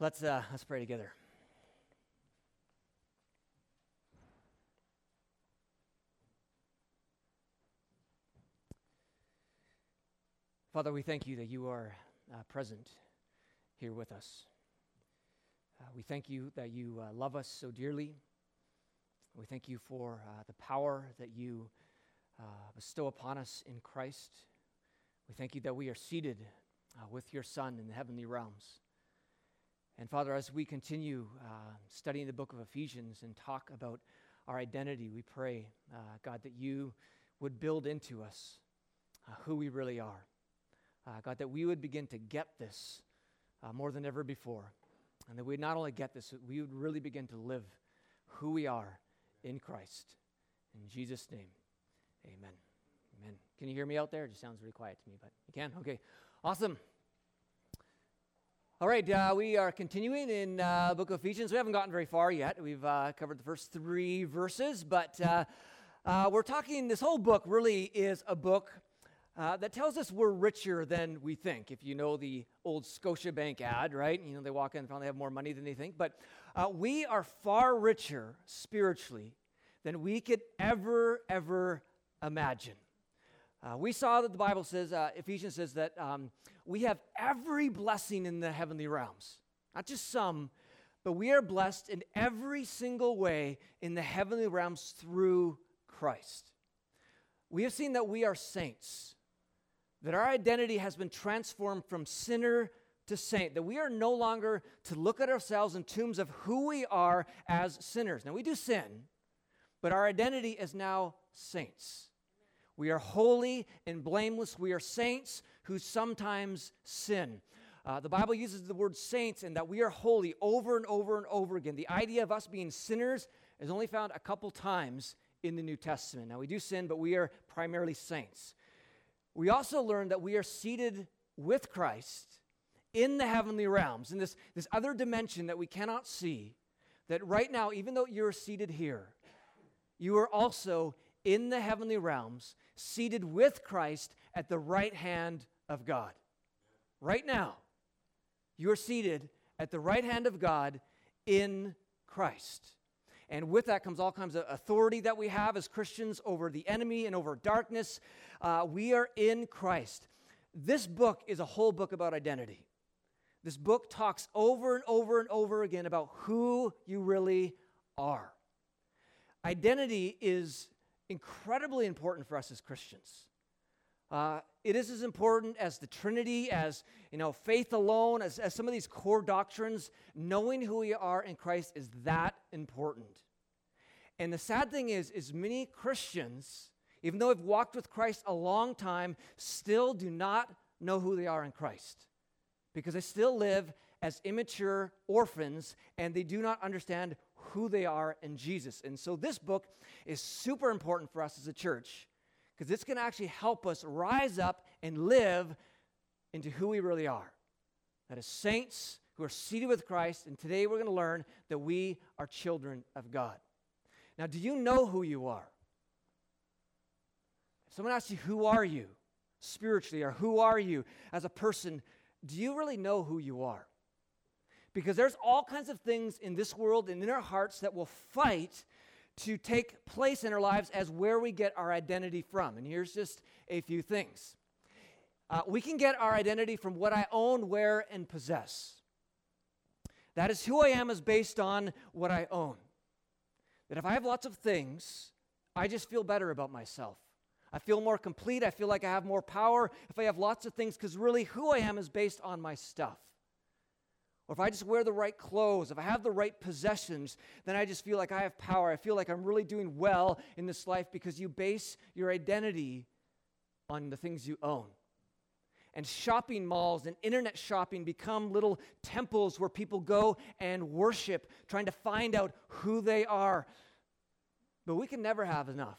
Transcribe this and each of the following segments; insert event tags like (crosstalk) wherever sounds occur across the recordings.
Let's, uh, let's pray together. Father, we thank you that you are uh, present here with us. Uh, we thank you that you uh, love us so dearly. We thank you for uh, the power that you uh, bestow upon us in Christ. We thank you that we are seated uh, with your Son in the heavenly realms. And Father, as we continue uh, studying the book of Ephesians and talk about our identity, we pray, uh, God, that you would build into us uh, who we really are. Uh, God, that we would begin to get this uh, more than ever before. And that we not only get this, we would really begin to live who we are in Christ. In Jesus' name, amen. Amen. Can you hear me out there? It just sounds really quiet to me, but you can? Okay. Awesome. All right, uh, we are continuing in uh, book of Ephesians. We haven't gotten very far yet. We've uh, covered the first three verses, but uh, uh, we're talking, this whole book really is a book uh, that tells us we're richer than we think. If you know the old Scotiabank ad, right? You know, they walk in and they have more money than they think. But we are far richer spiritually than we could ever, ever imagine. Uh, we saw that the Bible says, uh, Ephesians says that um, we have every blessing in the heavenly realms. Not just some, but we are blessed in every single way in the heavenly realms through Christ. We have seen that we are saints, that our identity has been transformed from sinner to saint, that we are no longer to look at ourselves in terms of who we are as sinners. Now, we do sin, but our identity is now saints. We are holy and blameless. We are saints who sometimes sin. Uh, the Bible uses the word saints and that we are holy over and over and over again. The idea of us being sinners is only found a couple times in the New Testament. Now, we do sin, but we are primarily saints. We also learn that we are seated with Christ in the heavenly realms, in this, this other dimension that we cannot see. That right now, even though you're seated here, you are also in the heavenly realms, seated with Christ at the right hand of God. Right now, you are seated at the right hand of God in Christ. And with that comes all kinds of authority that we have as Christians over the enemy and over darkness. Uh, we are in Christ. This book is a whole book about identity. This book talks over and over and over again about who you really are. Identity is incredibly important for us as Christians. Uh, it is as important as the Trinity, as you know, faith alone, as, as some of these core doctrines. Knowing who we are in Christ is that important. And the sad thing is, is many Christians, even though they've walked with Christ a long time, still do not know who they are in Christ because they still live as immature orphans and they do not understand who they are in Jesus. And so this book is super important for us as a church because it's going to actually help us rise up and live into who we really are. That is, saints who are seated with Christ. And today we're going to learn that we are children of God. Now, do you know who you are? If someone asks you, Who are you spiritually, or who are you as a person, do you really know who you are? Because there's all kinds of things in this world and in our hearts that will fight to take place in our lives as where we get our identity from. And here's just a few things. Uh, we can get our identity from what I own, wear, and possess. That is who I am is based on what I own. That if I have lots of things, I just feel better about myself. I feel more complete. I feel like I have more power if I have lots of things because really who I am is based on my stuff. Or if I just wear the right clothes, if I have the right possessions, then I just feel like I have power. I feel like I'm really doing well in this life because you base your identity on the things you own. And shopping malls and internet shopping become little temples where people go and worship, trying to find out who they are. But we can never have enough.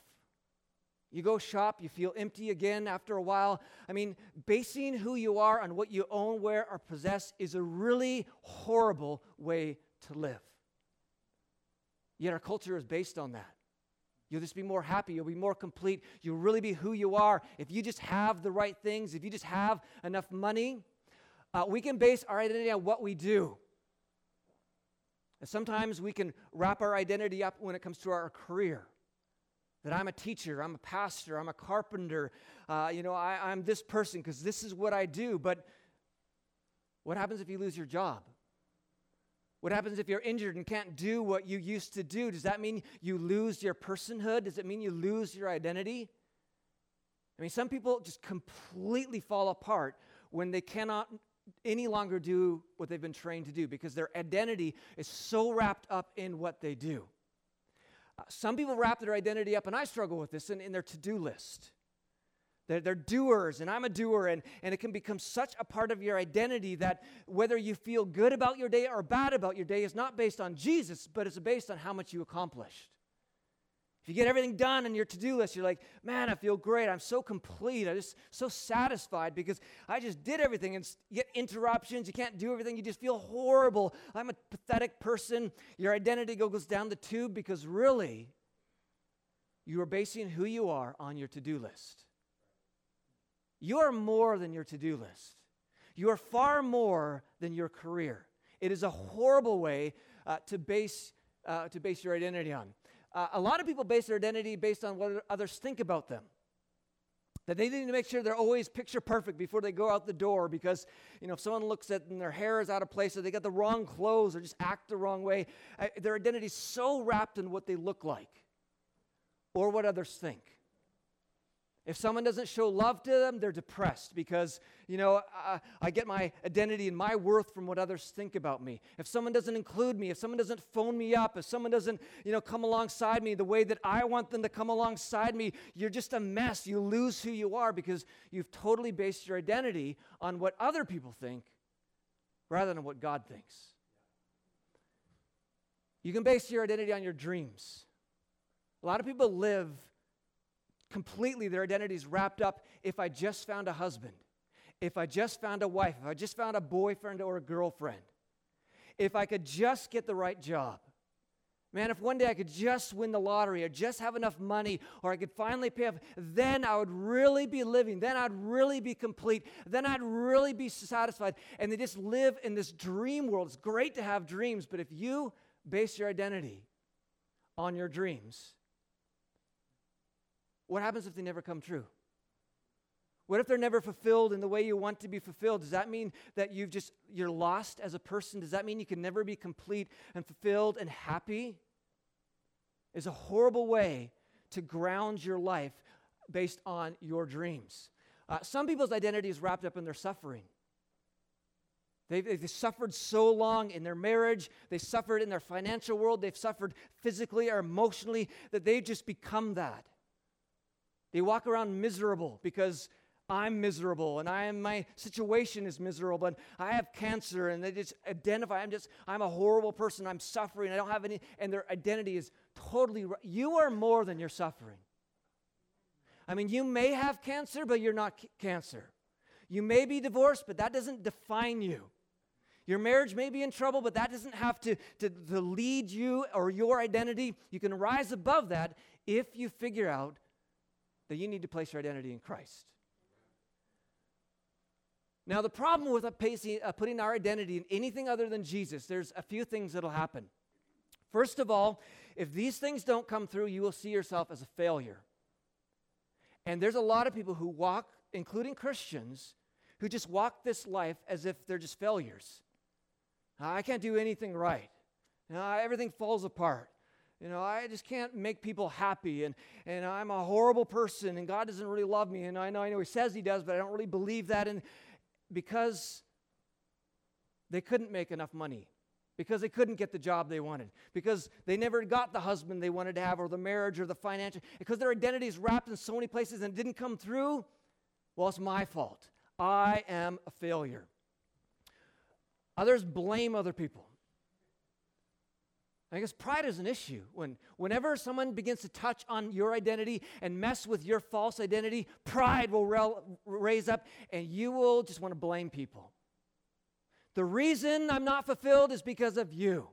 You go shop, you feel empty again after a while. I mean, basing who you are on what you own, wear, or possess is a really horrible way to live. Yet our culture is based on that. You'll just be more happy. You'll be more complete. You'll really be who you are. If you just have the right things, if you just have enough money, uh, we can base our identity on what we do. Sometimes we can wrap our identity up when it comes to our career. That I'm a teacher, I'm a pastor, I'm a carpenter, uh, you know, I, I'm this person because this is what I do. But what happens if you lose your job? What happens if you're injured and can't do what you used to do? Does that mean you lose your personhood? Does it mean you lose your identity? I mean, some people just completely fall apart when they cannot any longer do what they've been trained to do because their identity is so wrapped up in what they do. Some people wrap their identity up, and I struggle with this, in, in their to do list. They're, they're, doers, and I'm a doer, and, and it can become such a part of your identity that whether you feel good about your day or bad about your day is not based on Jesus, but it's based on how much you accomplished. If you get everything done on your to do list, you're like, man, I feel great. I'm so complete. I'm just so satisfied because I just did everything. And you get interruptions. You can't do everything. You just feel horrible. I'm a pathetic person. Your identity goes down the tube because really, you are basing who you are on your to do list. You are more than your to do list, you are far more than your career. It is a horrible way uh, to, base, uh, to base your identity on. Uh, a lot of people base their identity based on what others think about them. That they need to make sure they're always picture perfect before they go out the door because, you know, if someone looks at and their hair is out of place or they got the wrong clothes or just act the wrong way, their identity is so wrapped in what they look like or what others think. If someone doesn't show love to them, they're depressed because, you know, I, I, get my identity and my worth from what others think about me. If someone doesn't include me, if someone doesn't phone me up, if someone doesn't, you know, come alongside me the way that I want them to come alongside me, you're just a mess. You lose who you are because you've totally based your identity on what other people think rather than what God thinks. You can base your identity on your dreams. A lot of people live completely their identity is wrapped up if I just found a husband, if I just found a wife, if I just found a boyfriend or a girlfriend, if I could just get the right job. Man, if one day I could just win the lottery or just have enough money or I could finally pay off, then I would really be living. Then I'd really be complete. Then I'd really be satisfied. And they just live in this dream world. It's great to have dreams, but if you base your identity on your dreams, what happens if they never come true? What if they're never fulfilled in the way you want to be fulfilled? Does that mean that you've just you're lost as a person? Does that mean you can never be complete and fulfilled and happy? Is a horrible way to ground your life based on your dreams. Uh, some people's identity is wrapped up in their suffering. They've, they've, suffered so long in their marriage, they suffered in their financial world, they've suffered physically or emotionally that they've just become that. They walk around miserable because I'm miserable and I am, my situation is miserable and I have cancer and they just identify I'm just I'm a horrible person I'm suffering I don't have any and their identity is totally you are more than your suffering. I mean you may have cancer but you're not c- cancer. You may be divorced but that doesn't define you. Your marriage may be in trouble, but that doesn't have to, to, to lead you or your identity. You can rise above that if you figure out that you need to place your identity in Christ. Now, the problem with uh, putting our identity in anything other than Jesus, there's a few things that'll happen. First of all, if these things don't come through, you will see yourself as a failure. And there's a lot of people who walk, including Christians, who just walk this life as if they're just failures. I can't do anything right. everything falls apart. You know, I just can't make people happy, and, and I'm a horrible person, and God doesn't really love me. And I know, I know He says He does, but I don't really believe that. And because they couldn't make enough money, because they couldn't get the job they wanted, because they never got the husband they wanted to have, or the marriage, or the financial, because their identity is wrapped in so many places and didn't come through, well, it's my fault. I am a failure. Others blame other people. I guess pride is an issue. When, whenever someone begins to touch on your identity and mess with your false identity, pride will rel- raise up and you will just want to blame people. The reason I'm not fulfilled is because of you.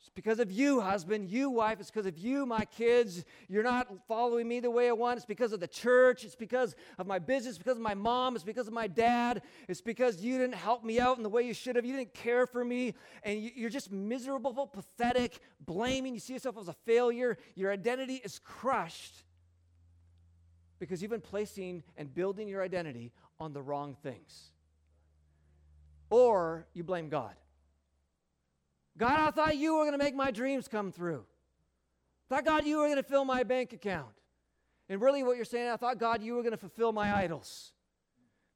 It's because of you, husband, you, wife. It's because of you, my kids. You're not following me the way I want. It's because of the church. It's because of my business. It's because of my mom. It's because of my dad. It's because you didn't help me out in the way you should have. You didn't care for me. And you're just miserable, pathetic, blaming. You see yourself as a failure. Your identity is crushed because you've been placing and building your identity on the wrong things. Or you blame God. God, I thought you were going to make my dreams come through. I thought, God, you were going to fill my bank account. And really, what you're saying, I thought, God, you were going to fulfill my idols,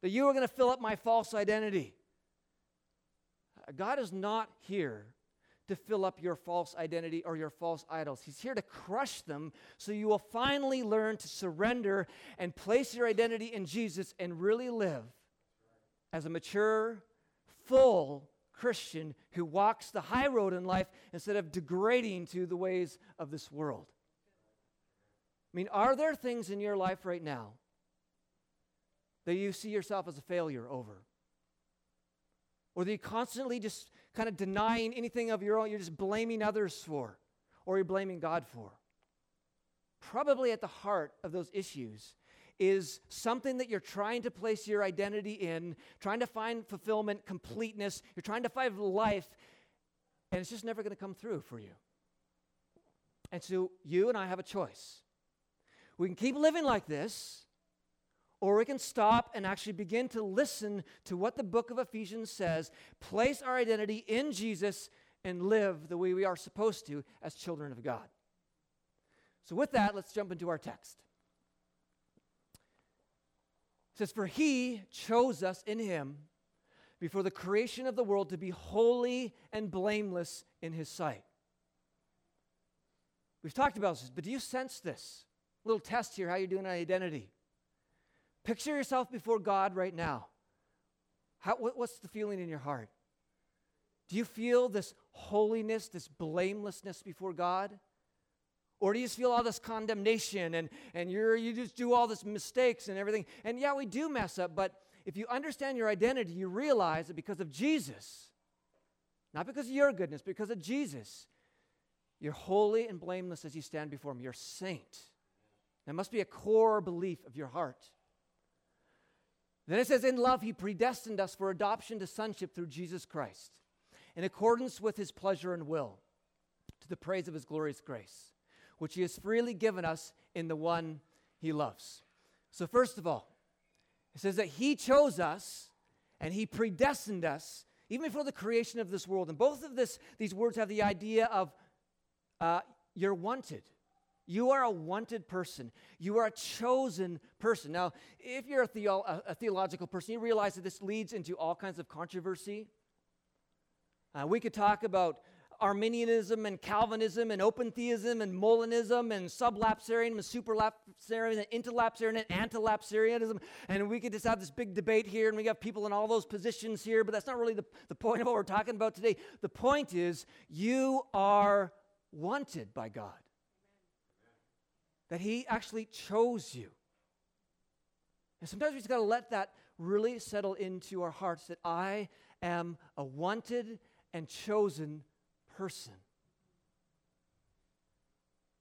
that you were going to fill up my false identity. God is not here to fill up your false identity or your false idols. He's here to crush them so you will finally learn to surrender and place your identity in Jesus and really live as a mature, full, Christian who walks the high road in life instead of degrading to the ways of this world. I mean, are there things in your life right now that you see yourself as a failure over? Or that you constantly just kind of denying anything of your own, you're just blaming others for, or you're blaming God for? Probably at the heart of those issues is something that you're trying to place your identity in, trying to find fulfillment, completeness, you're trying to find life, and it's just never going to come through for you. And so you and I have a choice. We can keep living like this, or we can stop and actually begin to listen to what the book of Ephesians says, place our identity in Jesus, and live the way we are supposed to as children of God. So, with that, let's jump into our text. It says, For he chose us in him before the creation of the world to be holy and blameless in his sight. We've talked about this, but do you sense this? A little test here how you're doing on identity. Picture yourself before God right now. How, what, what's the feeling in your heart? Do you feel this holiness, this blamelessness before God? Or do you just feel all this condemnation and, and you're, you just do all this mistakes and everything? And yeah, we do mess up, but if you understand your identity, you realize that because of Jesus, not because of your goodness, because of Jesus, you're holy and blameless as you stand before Him. You're a saint. That must be a core belief of your heart. Then it says, In love, He predestined us for adoption to sonship through Jesus Christ, in accordance with His pleasure and will, to the praise of His glorious grace which he has freely given us in the one he loves. So, first of all, it says that he chose us and he predestined us even before the creation of this world. And both of this, these words have the idea of uh, you're wanted. You are a wanted person. You are a chosen person. Now, if you're a, theo- a theological person, you realize that this leads into all kinds of controversy. Uh, we could talk about Arminianism and Calvinism and open theism and Molinism and sublapsarianism and supralapsarianism and interlapsarianism and antilapsarianism. And we could just have this big debate here and we have people in all those positions here, but that's not really the, the point of what we're talking about today. The point is, you are wanted by God, that He actually chose you. And sometimes we just got to let that really settle into our hearts that I am a wanted and chosen person.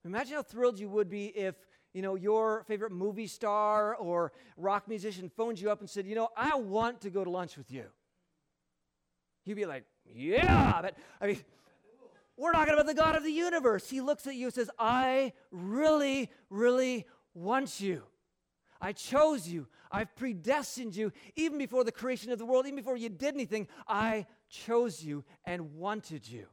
Imagine how thrilled you would be if, you know, your favorite movie star or rock musician phoned you up and said, you know, I want to go to lunch with you. You'd be like, yeah, but I mean, we're talking about the God of the universe. He looks at you and says, I really, really want you. I chose you. I've predestined you. Even before the creation of the world, even before you did anything, I chose you and wanted you.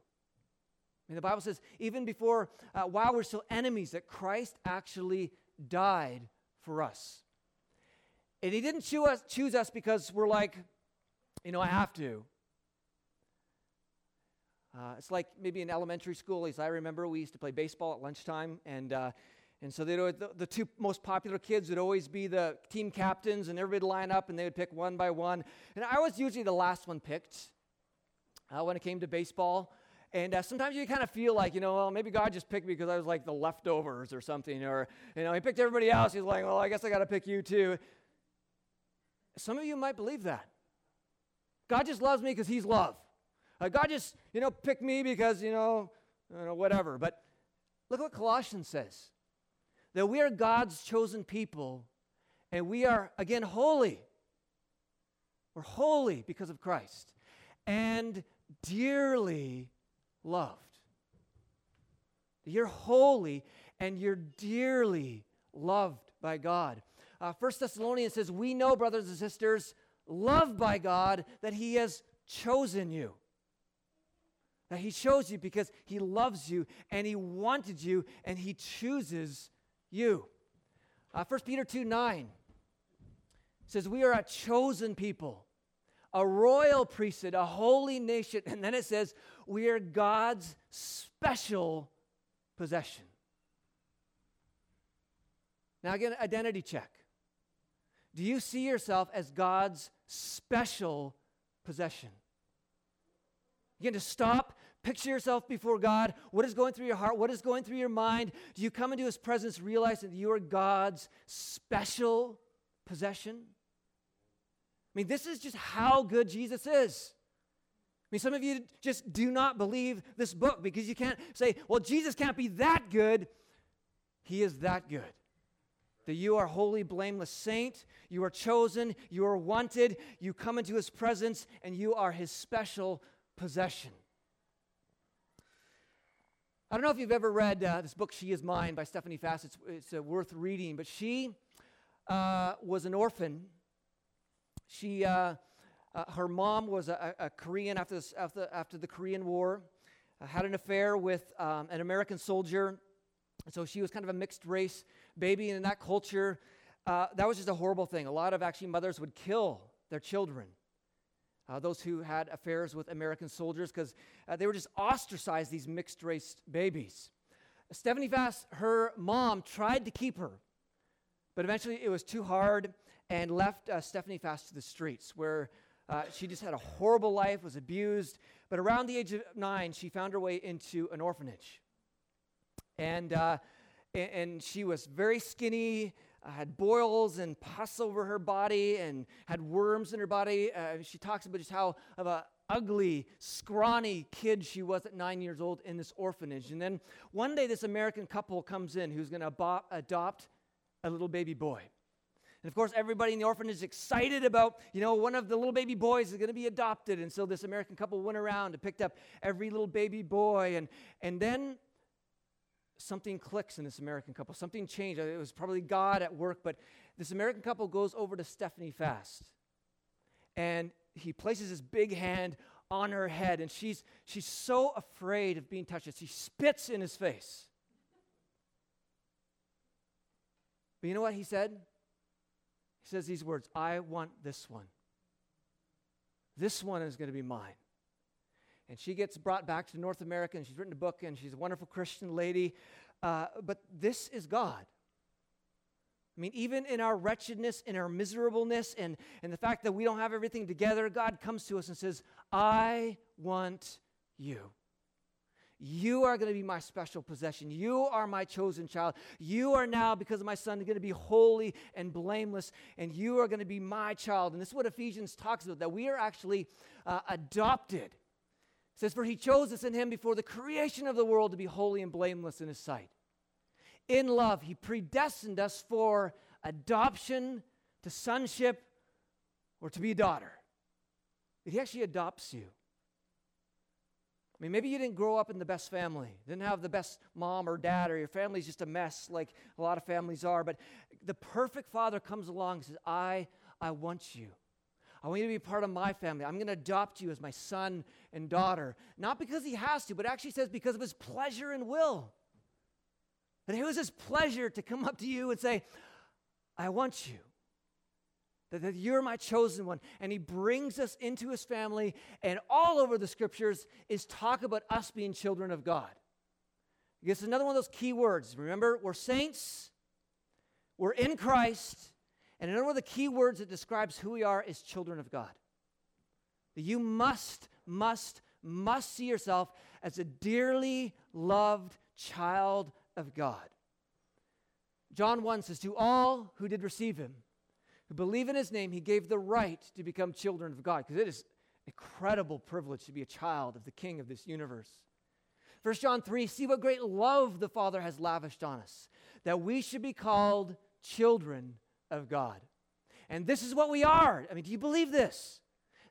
I mean, the Bible says, even before, uh, while we're still enemies, that Christ actually died for us. And he didn't choose us, choose us because we're like, you know, I have to. Uh, it's like maybe in elementary school, least I remember, we used to play baseball at lunchtime, and uh, and so the, the two most popular kids would always be the team captains, and everybody would line up, and they would pick one by one. And I was usually the last one picked uh, when it came to baseball. And uh, sometimes you kind of feel like, you know, well, maybe God just picked me because I was like the leftovers or something. Or, you know, he picked everybody else. He's like, well, I guess I got to pick you too. Some of you might believe that. God just loves me because he's love. Uh, God just, you know, picked me because, you know, you know, whatever. But look what Colossians says that we are God's chosen people and we are, again, holy. We're holy because of Christ and dearly loved. You're holy and you're dearly loved by God. Uh, 1 Thessalonians says, We know, brothers and sisters, loved by God, that He has chosen you. That He chose you because He loves you and He wanted you and He chooses you. Uh, 1 Peter 2 9 says, We are a chosen people, a royal priesthood, a holy nation. And then it says, We are God's special possession. Now, again, identity check. Do you see yourself as God's special possession? Again, to stop, picture yourself before God. What is going through your heart? What is going through your mind? Do you come into His presence realizing that you are God's special possession? I mean, this is just how good Jesus is. I mean, some of you just do not believe this book because you can't say, well, Jesus can't be that good. He is that good that you are holy, blameless saint. You are chosen. You are wanted. You come into his presence, and you are his special possession. I don't know if you've ever read uh, this book, She Is Mine, by Stephanie Fast. It's, it's uh, worth reading. But she uh, was an orphan. She, uh, uh, her mom was a, a Korean after, after, after, the Korean War, uh, had an affair with um, an American soldier. So she was kind of a mixed race baby, and in that culture, uh, that was just a horrible thing. A lot of actually mothers would kill their children. Uh, those who had affairs with American soldiers, because uh, they were just ostracized, these mixed race babies. Stephanie Fast, her mom tried to keep her, but eventually it was too hard and left uh, Stephanie Fast to the streets, where uh, she just had a horrible life, was abused. But around the age of nine, she found her way into an orphanage. And uh, and, and she was very skinny, uh, had boils and pus over her body, and had worms in her body. Uh, she talks about just how of a ugly, scrawny kid she was at nine years old in this orphanage. And then one day, this American couple comes in who's going to abo- adopt a little baby boy. And of course, everybody in the orphanage is excited about, you know, one of the little baby boys is going to be adopted. And so this American couple went around and picked up every little baby boy. And, and then something clicks in this American couple. Something changed. It was probably God at work, but this American couple goes over to Stephanie Fast. And he places his big hand on her head, and she's, she's so afraid of being touched she spits in his face. But you know what he said? Says these words I want this one. This one is going to be mine. And she gets brought back to North America, and she's written a book, and she's a wonderful Christian lady. Uh, but this is God. I mean, even in our wretchedness, in our miserableness, and, and the fact that we don't have everything together, God comes to us and says, I want you. You are going to be my special possession. You are my chosen child. You are now, because of my son, going to be holy and blameless, and you are going to be my child. And this is what Ephesians talks about that we are actually uh, adopted it says, For he chose us in him before the creation of the world to be holy and blameless in his sight. In love, he predestined us for adoption to sonship or to be a daughter. He actually adopts you. I mean, maybe you didn't grow up in the best family, didn't have the best mom or dad, or your family's just a mess like a lot of families are. But the perfect father comes along and says, I, I want you. I want you to be part of my family. I'm going to adopt you as my son and daughter. Not because he has to, but actually says because of his pleasure and will. That it was his pleasure to come up to you and say, I want you. That, that you're my chosen one. And he brings us into his family. And all over the scriptures is talk about us being children of God. It's another one of those key words. Remember, we're saints, we're in Christ, and another one of the key words that describes who we are is children of God. You must, must, must see yourself as a dearly loved child of God. John 1 says, To all who did receive him, who believe in his name, he gave the right to become children of God. Because it is incredible privilege to be a child of the king of this universe. 1 John 3 See what great love the Father has lavished on us, that we should be called children of God. And this is what we are. I mean, do you believe this?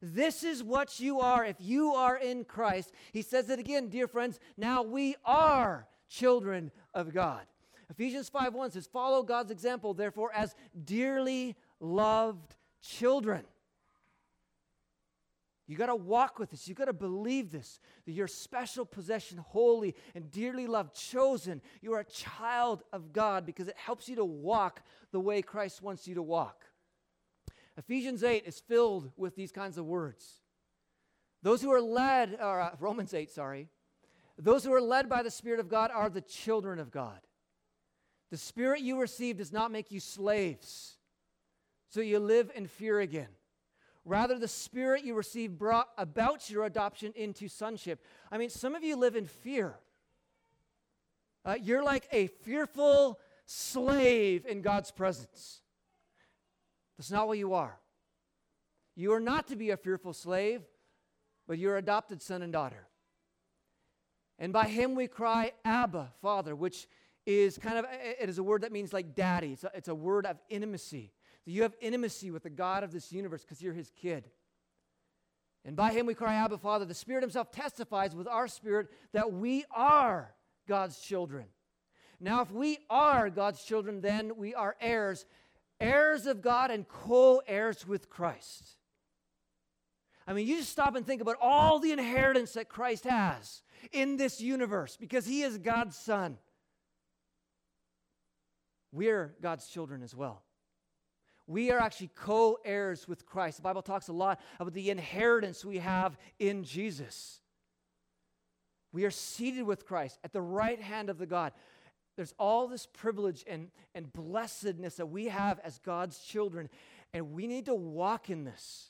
This is what you are if you are in Christ. He says it again, dear friends. Now we are children of God. Ephesians 5 1 says, Follow God's example, therefore, as dearly loved children. You got to walk with this. You got to believe this that you're special possession, holy and dearly loved, chosen. You are a child of God because it helps you to walk the way Christ wants you to walk. Ephesians 8 is filled with these kinds of words. Those who are led, or uh, Romans 8, sorry, those who are led by the Spirit of God are the children of God. The Spirit you receive does not make you slaves, so you live in fear again. Rather, the Spirit you receive brought about your adoption into sonship. I mean, some of you live in fear. Uh, you're like a fearful slave in God's presence. That's not what you are. You are not to be a fearful slave, but you're adopted son and daughter. And by him we cry, Abba, Father, which is kind of, it is a word that means like daddy. It's a, it's a word of intimacy. So you have intimacy with the God of this universe because you're his kid. And by him we cry, Abba, Father. The Spirit himself testifies with our spirit that we are God's children. Now, if we are God's children, then we are heirs, heirs of God and co heirs with Christ. I mean, you just stop and think about all the inheritance that Christ has in this universe because he is God's son. We're God's children as well. We are actually co heirs with Christ. The Bible talks a lot about the inheritance we have in Jesus. We are seated with Christ at the right hand of the God. There's all this privilege and, and blessedness that we have as God's children, and we need to walk in this.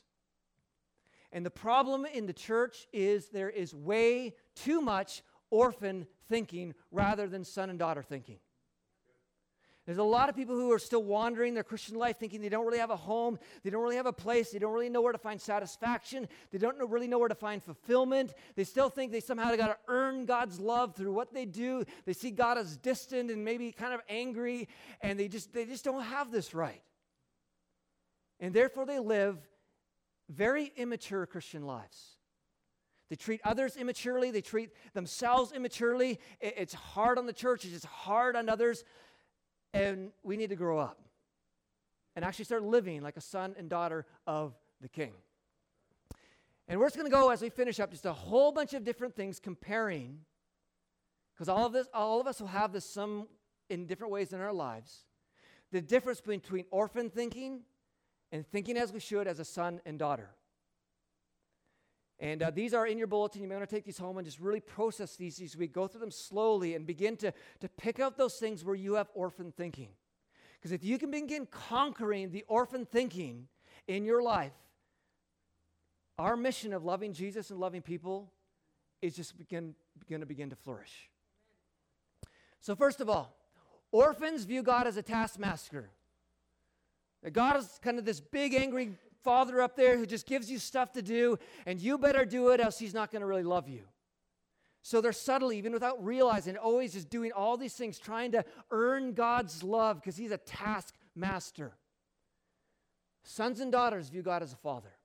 And the problem in the church is there is way too much orphan thinking rather than son and daughter thinking. There's a lot of people who are still wandering their Christian life thinking they don't really have a home, they don't really have a place, they don't really know where to find satisfaction, they don't really know where to find fulfillment. They still think they somehow got to earn God's love through what they do. They see God as distant and maybe kind of angry, and they just they just don't have this right. And therefore they live very immature Christian lives. They treat others immaturely. They treat themselves immaturely. It's hard on the church. It's hard on others. And we need to grow up and actually start living like a son and daughter of the king. And we're just going to go as we finish up just a whole bunch of different things comparing because all of this all of us will have this some in different ways in our lives. The difference between orphan thinking and thinking as we should as a son and daughter. And uh, these are in your bulletin. You may want to take these home and just really process these we go through them slowly and begin to, to pick out those things where you have orphan thinking. Because if you can begin conquering the orphan thinking in your life, our mission of loving Jesus and loving people is just begin, going to begin to flourish. So, first of all, orphans view God as a taskmaster. God is kind of this big, angry father up there who just gives you stuff to do, and you better do it, else he's not going to really love you. So they're subtly, even without realizing, always just doing all these things, trying to earn God's love because he's a taskmaster. Sons and daughters view God as a father.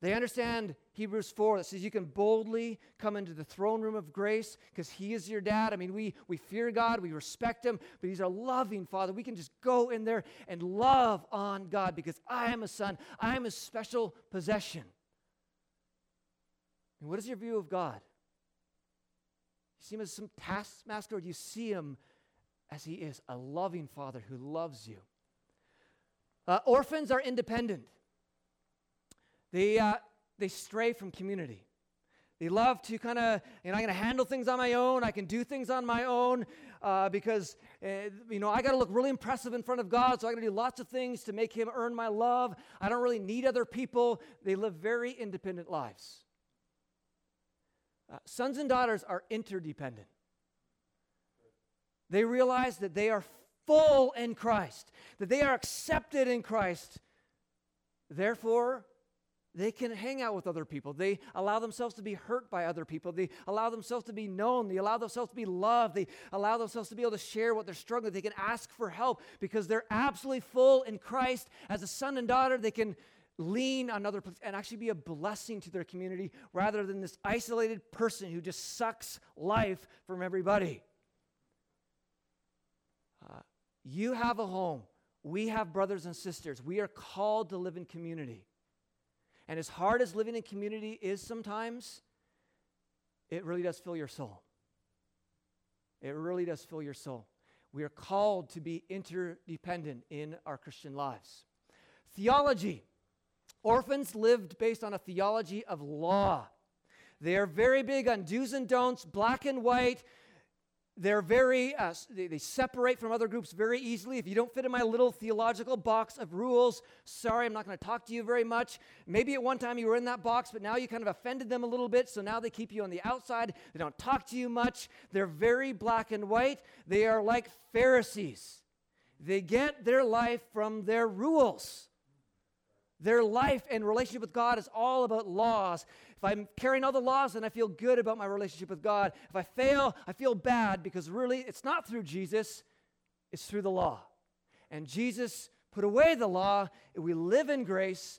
They understand Hebrews 4 that says you can boldly come into the throne room of grace because He is your dad. I mean, we, we fear God, we respect Him, but He's our loving Father. We can just go in there and love on God because I am a son, I am a special possession. And what is your view of God? You see Him as some taskmaster, or do you see Him as He is a loving Father who loves you? Uh, orphans are independent. They, uh, they stray from community. They love to kind of, you know, I'm going to handle things on my own. I can do things on my own uh, because, uh, you know, I got to look really impressive in front of God. So I got to do lots of things to make Him earn my love. I don't really need other people. They live very independent lives. Uh, sons and daughters are interdependent. They realize that they are full in Christ, that they are accepted in Christ. Therefore, They can hang out with other people. They allow themselves to be hurt by other people. They allow themselves to be known. They allow themselves to be loved. They allow themselves to be able to share what they're struggling. They can ask for help because they're absolutely full in Christ. As a son and daughter, they can lean on other and actually be a blessing to their community rather than this isolated person who just sucks life from everybody. Uh, you have a home. We have brothers and sisters. We are called to live in community. And as hard as living in community is sometimes, it really does fill your soul. It really does fill your soul. We are called to be interdependent in our Christian lives. Theology. Orphans lived based on a theology of law. They are very big on do's and don'ts, black and white, they're very, uh, they, they, separate from other groups very easily. If you don't fit in my little theological box of rules, sorry, I'm not going to talk to you very much. Maybe at one time you were in that box, but now you kind of offended them a little bit, so now they keep you on the outside. They don't talk to you much. They're very black and white. They are like Pharisees. They get their life from their rules. Their life and relationship with God is all about laws. If I'm carrying all the laws, then I feel good about my relationship with God. If I fail, I feel bad because really it's not through Jesus, it's through the law. And Jesus put away the law, we live in grace.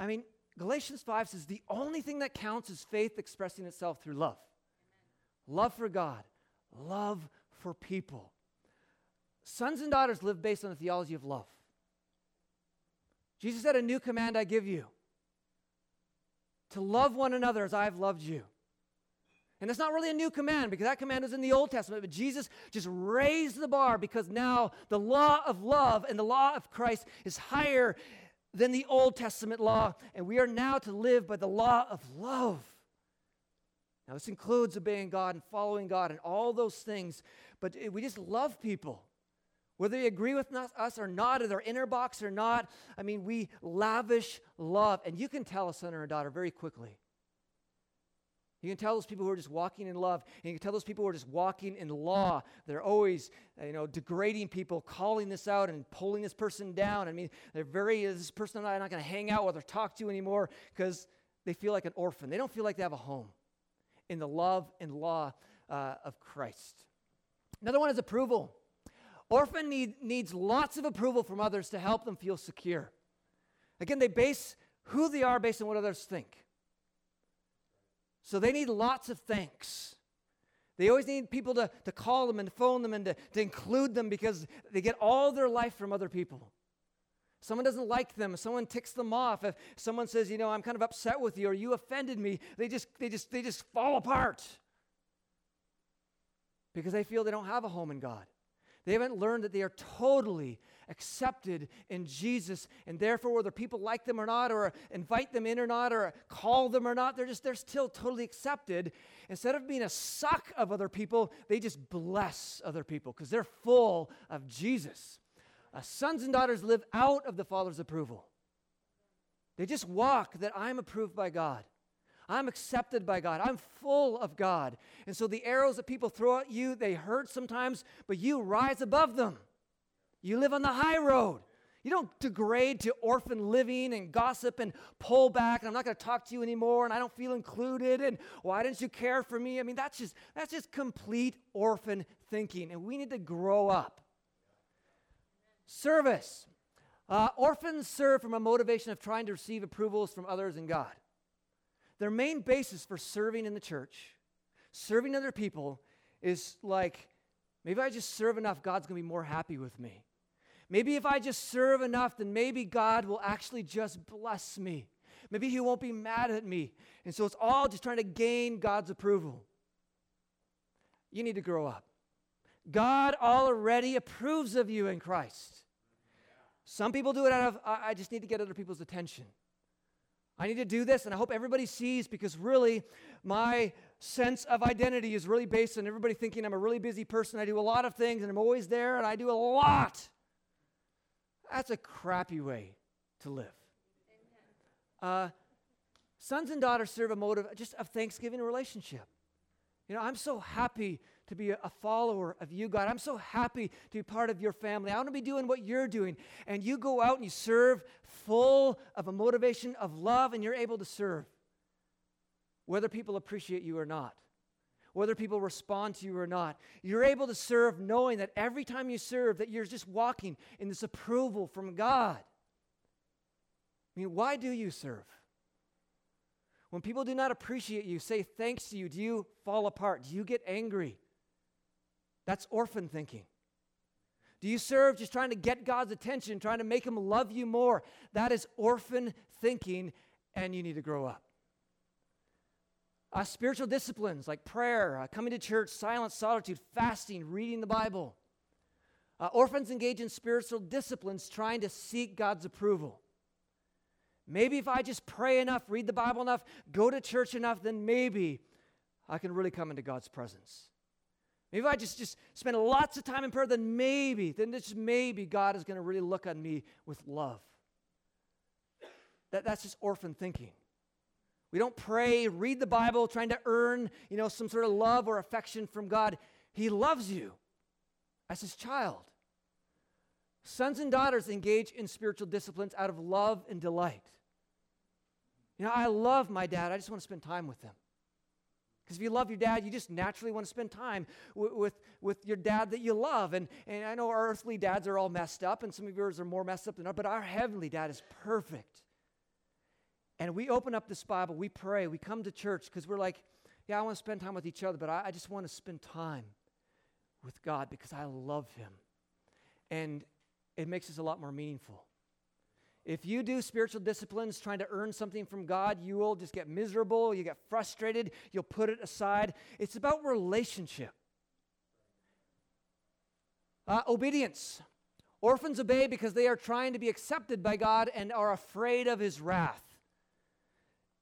I mean, Galatians 5 says the only thing that counts is faith expressing itself through love. Love for God, love for people. Sons and daughters live based on the theology of love. Jesus said, A new command I give you to love one another as I've loved you. And it's not really a new command because that command is in the Old Testament, but Jesus just raised the bar because now the law of love and the law of Christ is higher than the Old Testament law, and we are now to live by the law of love. Now, this includes obeying God and following God and all those things, but we just love people. Whether they agree with us or not, or their inner box or not, I mean, we lavish love. And you can tell a son or a daughter very quickly. You can tell those people who are just walking in love, and you can tell those people who are just walking in law. They're always, uh, you know, degrading people, calling this out and pulling this person down. I mean, they're very, this person I'm not going to hang out with or talk to anymore because they feel like an orphan. They don't feel like they have a home in the love and law uh, of Christ. Another one is approval. Orphan need, needs lots of approval from others to help them feel secure. Again, they base who they are based on what others think. So they need lots of thanks. They always need people to, to call them and phone them and to, to include them because they get all their life from other people. Someone doesn't like them, someone ticks them off, if someone says, you know, I'm kind of upset with you or you offended me, they just they just they just fall apart. Because they feel they don't have a home in God. They haven't learned that they are totally accepted in Jesus, and therefore, whether people like them or not, or invite them in or not, or call them or not, they're just they're still totally accepted. Instead of being a suck of other people, they just bless other people because they're full of Jesus. Uh, sons and daughters live out of the Father's approval. They just walk that I'm approved by God. I'm accepted by God. I'm full of God. And so the arrows that people throw at you, they hurt sometimes, but you rise above them. You live on the high road. You don't degrade to orphan living and gossip and pull back and I'm not going to talk to you anymore and I don't feel included and why didn't you care for me? I mean that's just that's just complete orphan thinking and we need to grow up. Service. Uh, orphans serve from a motivation of trying to receive approvals from others and God. Their main basis for serving in the church, serving other people, is like, maybe I just serve enough, God's going to be more happy with me. Maybe if I just serve enough, then maybe God will actually just bless me. Maybe He won't be mad at me. And so it's all just trying to gain God's approval. You need to grow up. God already approves of you in Christ. Some people do it out of, I just need to get other people's attention. I need to do this, and I hope everybody sees because really my sense of identity is really based on everybody thinking I'm a really busy person. I do a lot of things, and I'm always there, and I do a lot. That's a crappy way to live. Uh, sons and daughters serve a motive just of thanksgiving relationship. You know, I'm so happy to be a follower of you, God. I'm so happy to be part of your family. I want to be doing what you're doing. And you go out and you serve full of a motivation of love, and you're able to serve, whether people appreciate you or not, whether people respond to you or not. You're able to serve knowing that every time you serve, that you're just walking in this approval from God. I mean, why do you serve? When people do not appreciate you, say thanks to you, do you fall apart? Do you get angry? That's orphan thinking. Do you serve just trying to get God's attention, trying to make Him love you more? That is orphan thinking, and you need to grow up. Uh, spiritual disciplines like prayer, uh, coming to church, silence, solitude, fasting, reading the Bible. Uh, orphans engage in spiritual disciplines trying to seek God's approval. Maybe if I just pray enough, read the Bible enough, go to church enough, then maybe I can really come into God's presence. Maybe if I just, just spend lots of time in prayer, then maybe, then just maybe God is going to really look on me with love. That, that's just orphan thinking. We don't pray, read the Bible, trying to earn, you know, some sort of love or affection from God. He loves you as his child. Sons and daughters engage in spiritual disciplines out of love and delight. You know, I love my dad. I just want to spend time with him. Because if you love your dad, you just naturally want to spend time with, with, your dad that you love. And, and I know our earthly dads are all messed up, and some of yours are more messed up than ours, but our heavenly dad is perfect. And we open up this Bible, we pray, we come to church because we're like, yeah, I want to spend time with each other, but I, I just want to spend time with God because I love him. And it makes us a lot more meaningful. If you do spiritual disciplines trying to earn something from God, you will just get miserable, you get frustrated, you'll put it aside. It's about relationship. Uh, obedience. Orphans obey because they are trying to be accepted by God and are afraid of his wrath.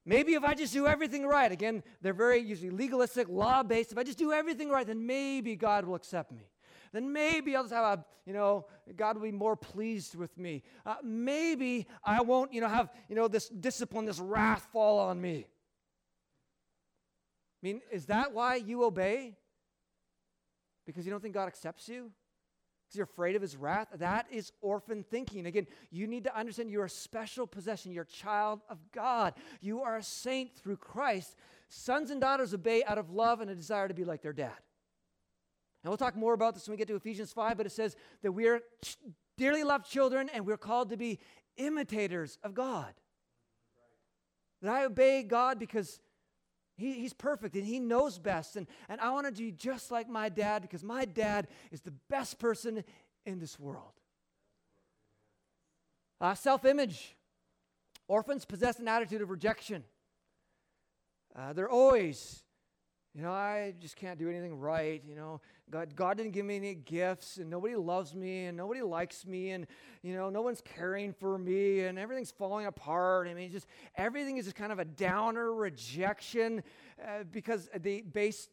Maybe if I just do everything right, again, they're very usually legalistic, law based. If I just do everything right, then maybe God will accept me then maybe I'll just have a, you know, God will be more pleased with me. Uh, maybe I won't, you know, have, you know, this discipline, this wrath fall on me. I mean, is that why you obey? Because you don't think God accepts you? Because you're afraid of his wrath? That is orphan thinking. Again, you need to understand you're a special possession. You're a child of God. You are a saint through Christ. Sons and daughters obey out of love and a desire to be like their dad. And we'll talk more about this when we get to Ephesians 5, but it says that we are dearly loved children and we're called to be imitators of God. That I obey God because he, He's perfect and He knows best. And, and I want to be just like my dad because my dad is the best person in this world. Uh, Self image. Orphans possess an attitude of rejection. Uh, they're always you know, I just can't do anything right. You know, God, God didn't give me any gifts, and nobody loves me, and nobody likes me, and, you know, no one's caring for me, and everything's falling apart. I mean, just everything is just kind of a downer rejection uh, because they base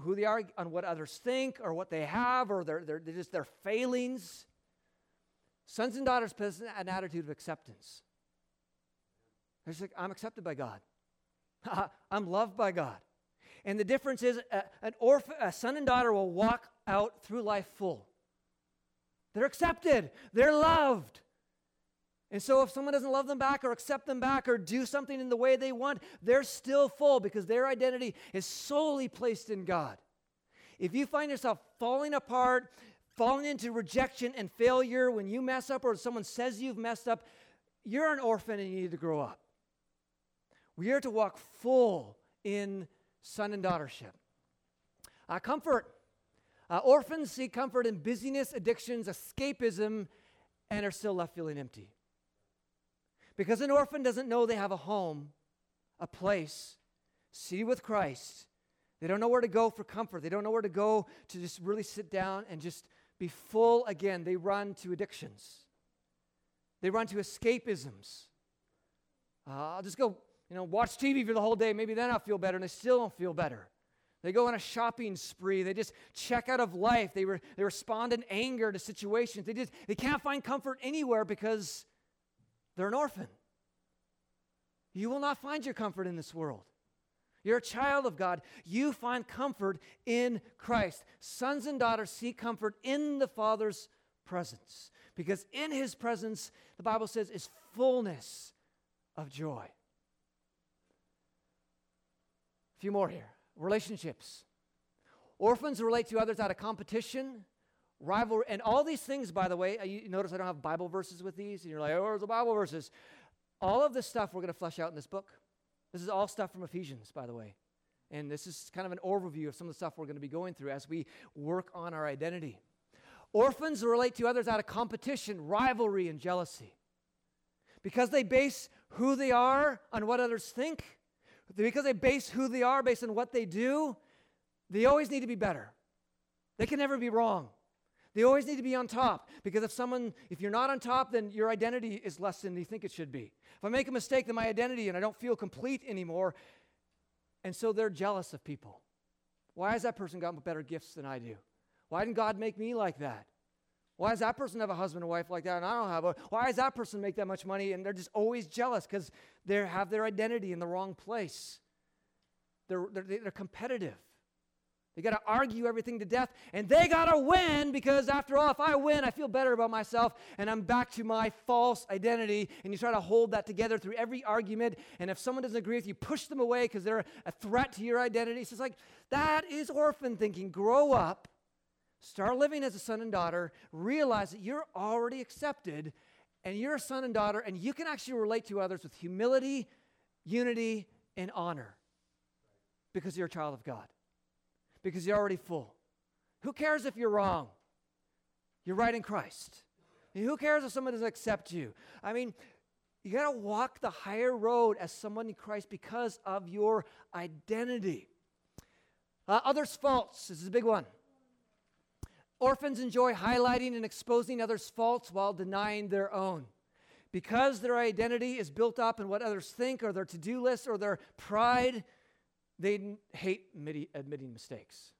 who they are on what others think or what they have or their, their, just their failings. Sons and daughters possess an attitude of acceptance. They're just like, I'm accepted by God. (laughs) I'm loved by God. And the difference is a, an orphan, a son and daughter will walk out through life full. They're accepted, they're loved. And so, if someone doesn't love them back or accept them back or do something in the way they want, they're still full because their identity is solely placed in God. If you find yourself falling apart, falling into rejection and failure when you mess up or someone says you've messed up, you're an orphan and you need to grow up. We are to walk full in son and daughtership. Uh, comfort. Uh, orphans seek comfort in busyness, addictions, escapism, and are still left feeling empty. Because an orphan doesn't know they have a home, a place, see with Christ. They don't know where to go for comfort. They don't know where to go to just really sit down and just be full again. They run to addictions, they run to escapisms. Uh, I'll just go you know, watch TV for the whole day. Maybe then I'll feel better, and they still don't feel better. They go on a shopping spree. They just check out of life. They, re- they respond in anger to situations. They, just, they can't find comfort anywhere because they're an orphan. You will not find your comfort in this world. You're a child of God. You find comfort in Christ. Sons and daughters seek comfort in the Father's presence because in his presence, the Bible says, is fullness of joy. A few more here. Relationships. Orphans relate to others out of competition, rivalry, and all these things, by the way, uh, you notice I don't have Bible verses with these, and you're like, oh, where's the Bible verses? All of this stuff we're going to flesh out in this book. This is all stuff from Ephesians, by the way. And this is kind of an overview of some of the stuff we're going to be going through as we work on our identity. Orphans relate to others out of competition, rivalry, and jealousy. Because they base who they are on what others think, because they base who they are based on what they do, they always need to be better. They can never be wrong. They always need to be on top because if someone, if you're not on top, then your identity is less than you think it should be. If I make a mistake, then my identity and I don't feel complete anymore. And so they're jealous of people. Why has that person got better gifts than I do? Why didn't God make me like that? Why does that person have a husband and wife like that and I don't have a? Why does that person make that much money and they're just always jealous because they have their identity in the wrong place? They're, they're, they're competitive. They got to argue everything to death, and they got to win because, after all, if I win, I feel better about myself, and I'm back to my false identity. And you try to hold that together through every argument. And if someone doesn't agree with you, push them away because they're a threat to your identity. So it's like that is orphan thinking. Grow up Start living as a son and daughter. Realize that you're already accepted and you're a son and daughter, and you can actually relate to others with humility, unity, and honor because you're a child of God, because you're already full. Who cares if you're wrong? You're right in Christ. And who cares if someone doesn't accept you? I mean, you got to walk the higher road as someone in Christ because of your identity. Uh, others' faults. This is a big one. Orphans enjoy highlighting and exposing others' faults while denying their own. Because their identity is built up in what others think or their to do list or their pride, they hate admitting mistakes.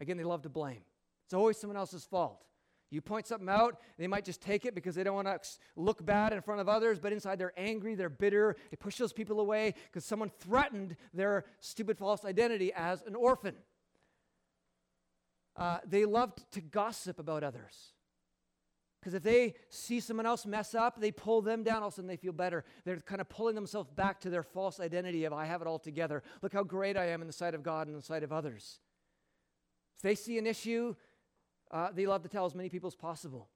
Again, they love to blame. It's always someone else's fault. You point something out, they might just take it because they don't want to look bad in front of others, but inside they're angry, they're bitter, they push those people away because someone threatened their stupid false identity as an orphan uh, they loved to gossip about others. Because if they see someone else mess up, they pull them down, all of a sudden they feel better. They're kind of pulling themselves back to their false identity of, I have it all together. Look how great I am in the sight of God and in the sight of others. If they see an issue, uh, they love to tell as many people as possible.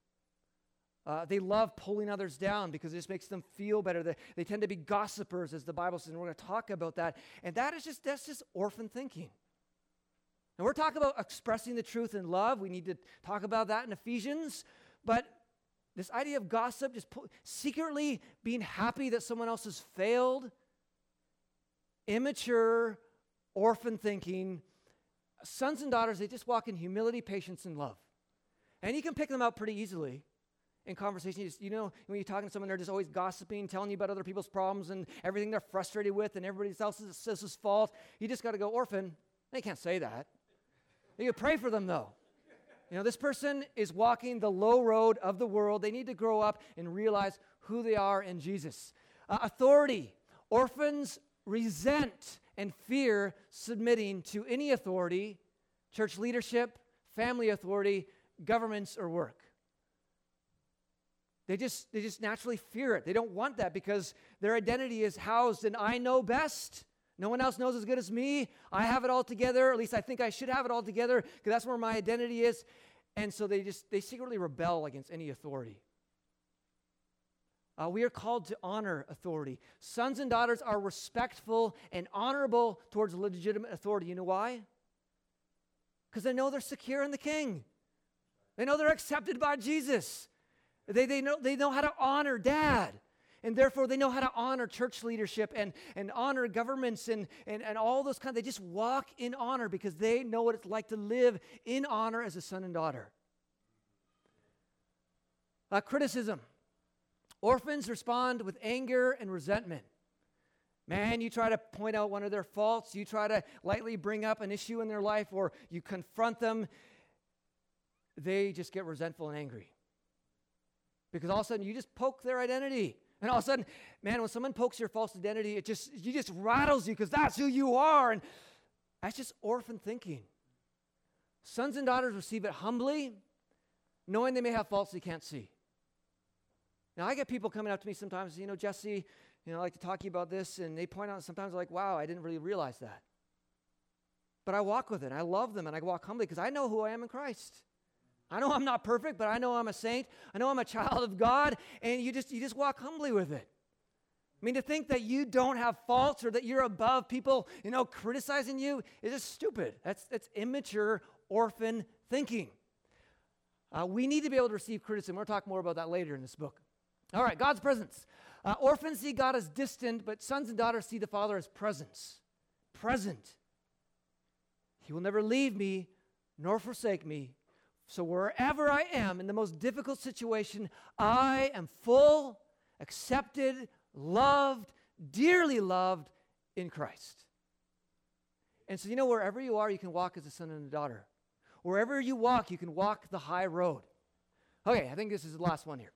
Uh, they love pulling others down because it just makes them feel better. They, they tend to be gossipers, as the Bible says, and we're going to talk about that. And that is just that's just orphan thinking. And we're talking about expressing the truth in love. We need to talk about that in Ephesians. But this idea of gossip, just secretly being happy that someone else has failed, immature, orphan thinking, sons and daughters, they just walk in humility, patience, and love. And you can pick them out pretty easily in conversation. You, just, you know, when you're talking to someone, they're just always gossiping, telling you about other people's problems and everything they're frustrated with and everybody else's, else's fault. You just got to go, orphan. They can't say that. You pray for them though. You know, this person is walking the low road of the world. They need to grow up and realize who they are in Jesus. Uh, authority. Orphans resent and fear submitting to any authority, church leadership, family authority, governments, or work. They just, they just naturally fear it. They don't want that because their identity is housed in I know best. No one else knows as good as me. I have it all together. At least I think I should have it all together because that's where my identity is. And so they just they secretly rebel against any authority. Uh, we are called to honor authority. Sons and daughters are respectful and honorable towards legitimate authority. You know why? Because they know they're secure in the King. They know they're accepted by Jesus. They, they, know, they know how to honor dad. And therefore, they know how to honor church leadership and, and honor governments and, and, and all those kinds. They just walk in honor because they know what it's like to live in honor as a son and daughter. Uh, criticism. Orphans respond with anger and resentment. Man, you try to point out one of their faults, you try to lightly bring up an issue in their life, or you confront them, they just get resentful and angry. Because all of a sudden you just poke their identity. And all of a sudden, man, when someone pokes your false identity, it just you just rattles you because that's who you are. And that's just orphan thinking. Sons and daughters receive it humbly, knowing they may have faults they can't see. Now, I get people coming up to me sometimes, you know, Jesse, you know, I like to talk to you about this, and they point out sometimes like, wow, I didn't really realize that. But I walk with it. I love them, and I walk humbly because I know who I am in Christ. I know I'm not perfect, but I know I'm a saint. I know I'm a child of God, and you just you just walk humbly with it. I mean, to think that you don't have faults or that you're above people, you know, criticizing you is just stupid. That's that's immature orphan thinking. Uh, we need to be able to receive criticism. We'll talk more about that later in this book. All right, God's presence. Uh, orphans see God as distant, but sons and daughters see the Father as presence. Present. He will never leave me nor forsake me. So wherever I am in the most difficult situation, I am full, accepted, loved, dearly loved in Christ. And so, you know, wherever you are, you can walk as a son and a daughter. Wherever you walk, you can walk the high road. Okay, I think this is the last one here.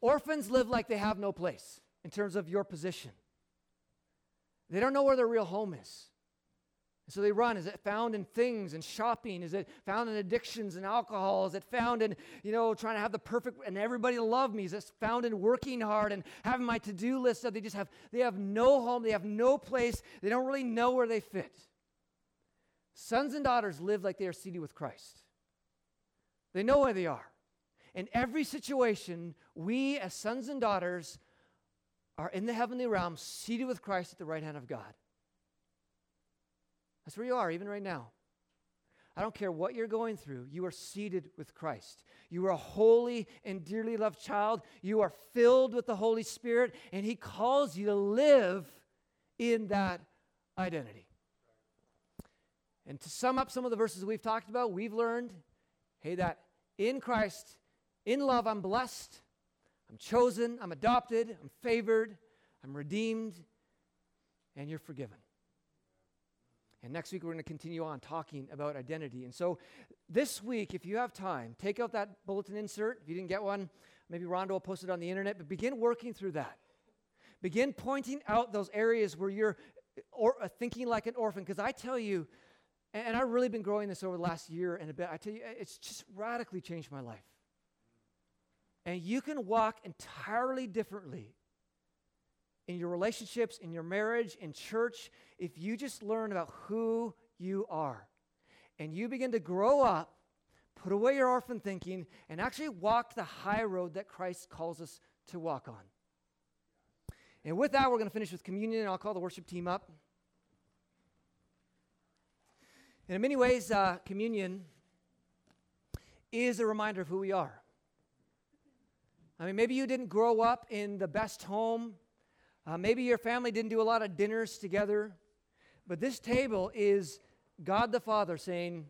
Orphans live like they have no place in terms of your position. They don't know where their real home is. So they run. Is it found in things and shopping? Is it found in addictions and alcohol? Is it found in, you know, trying to have the perfect and everybody love me? Is it found in working hard and having my to-do list that they just have they have no home, they have no place, they don't really know where they fit. Sons and daughters live like they are seated with Christ. They know where they are. In every situation, we as sons and daughters are in the heavenly realm, seated with Christ at the right hand of God. That's where you are, even right now. I don't care what you're going through, you are seated with Christ. You are a holy and dearly loved child. You are filled with the Holy Spirit, and He calls you to live in that identity. And to sum up some of the verses we've talked about, we've learned hey, that in Christ, in love, I'm blessed, I'm chosen, I'm adopted, I'm favored, I'm redeemed, and you're forgiven. And next week, we're going to continue on talking about identity. And so, this week, if you have time, take out that bulletin insert. If you didn't get one, maybe Rhonda will post it on the internet, but begin working through that. Begin pointing out those areas where you're or, uh, thinking like an orphan. Because I tell you, and, and I've really been growing this over the last year and a bit, I tell you, it's just radically changed my life. And you can walk entirely differently in your relationships, in your marriage, in church, if you just learn about who you are and you begin to grow up, put away your orphan thinking, and actually walk the high road that Christ calls us to walk on. And with that, we're going to finish with communion, and I'll call the worship team up. And in many ways, uh, communion is a reminder of who we are. I mean, maybe you didn't grow up in the best home uh, maybe your family didn't do a lot of dinners together, but this table is God the Father saying,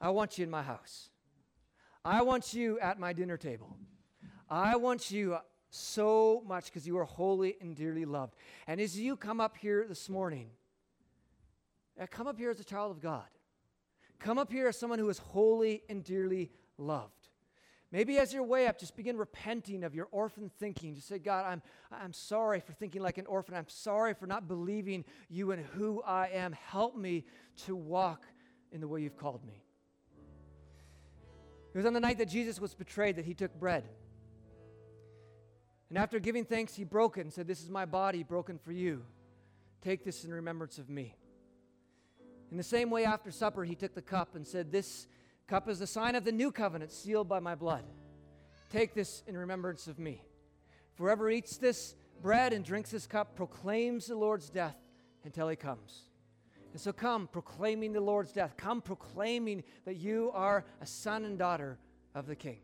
I want you in my house. I want you at my dinner table. I want you so much because you are holy and dearly loved. And as you come up here this morning, uh, come up here as a child of God. Come up here as someone who is holy and dearly loved. Maybe as your way up, just begin repenting of your orphan thinking. Just say, God, I'm, I'm sorry for thinking like an orphan. I'm sorry for not believing you and who I am. Help me to walk in the way you've called me. It was on the night that Jesus was betrayed that he took bread. And after giving thanks, he broke it and said, This is my body broken for you. Take this in remembrance of me. In the same way, after supper, he took the cup and said, This cup is the sign of the new covenant sealed by my blood. Take this in remembrance of me. Whoever eats this bread and drinks this cup proclaims the Lord's death until he comes. And so come proclaiming the Lord's death. Come proclaiming that you are a son and daughter of the King.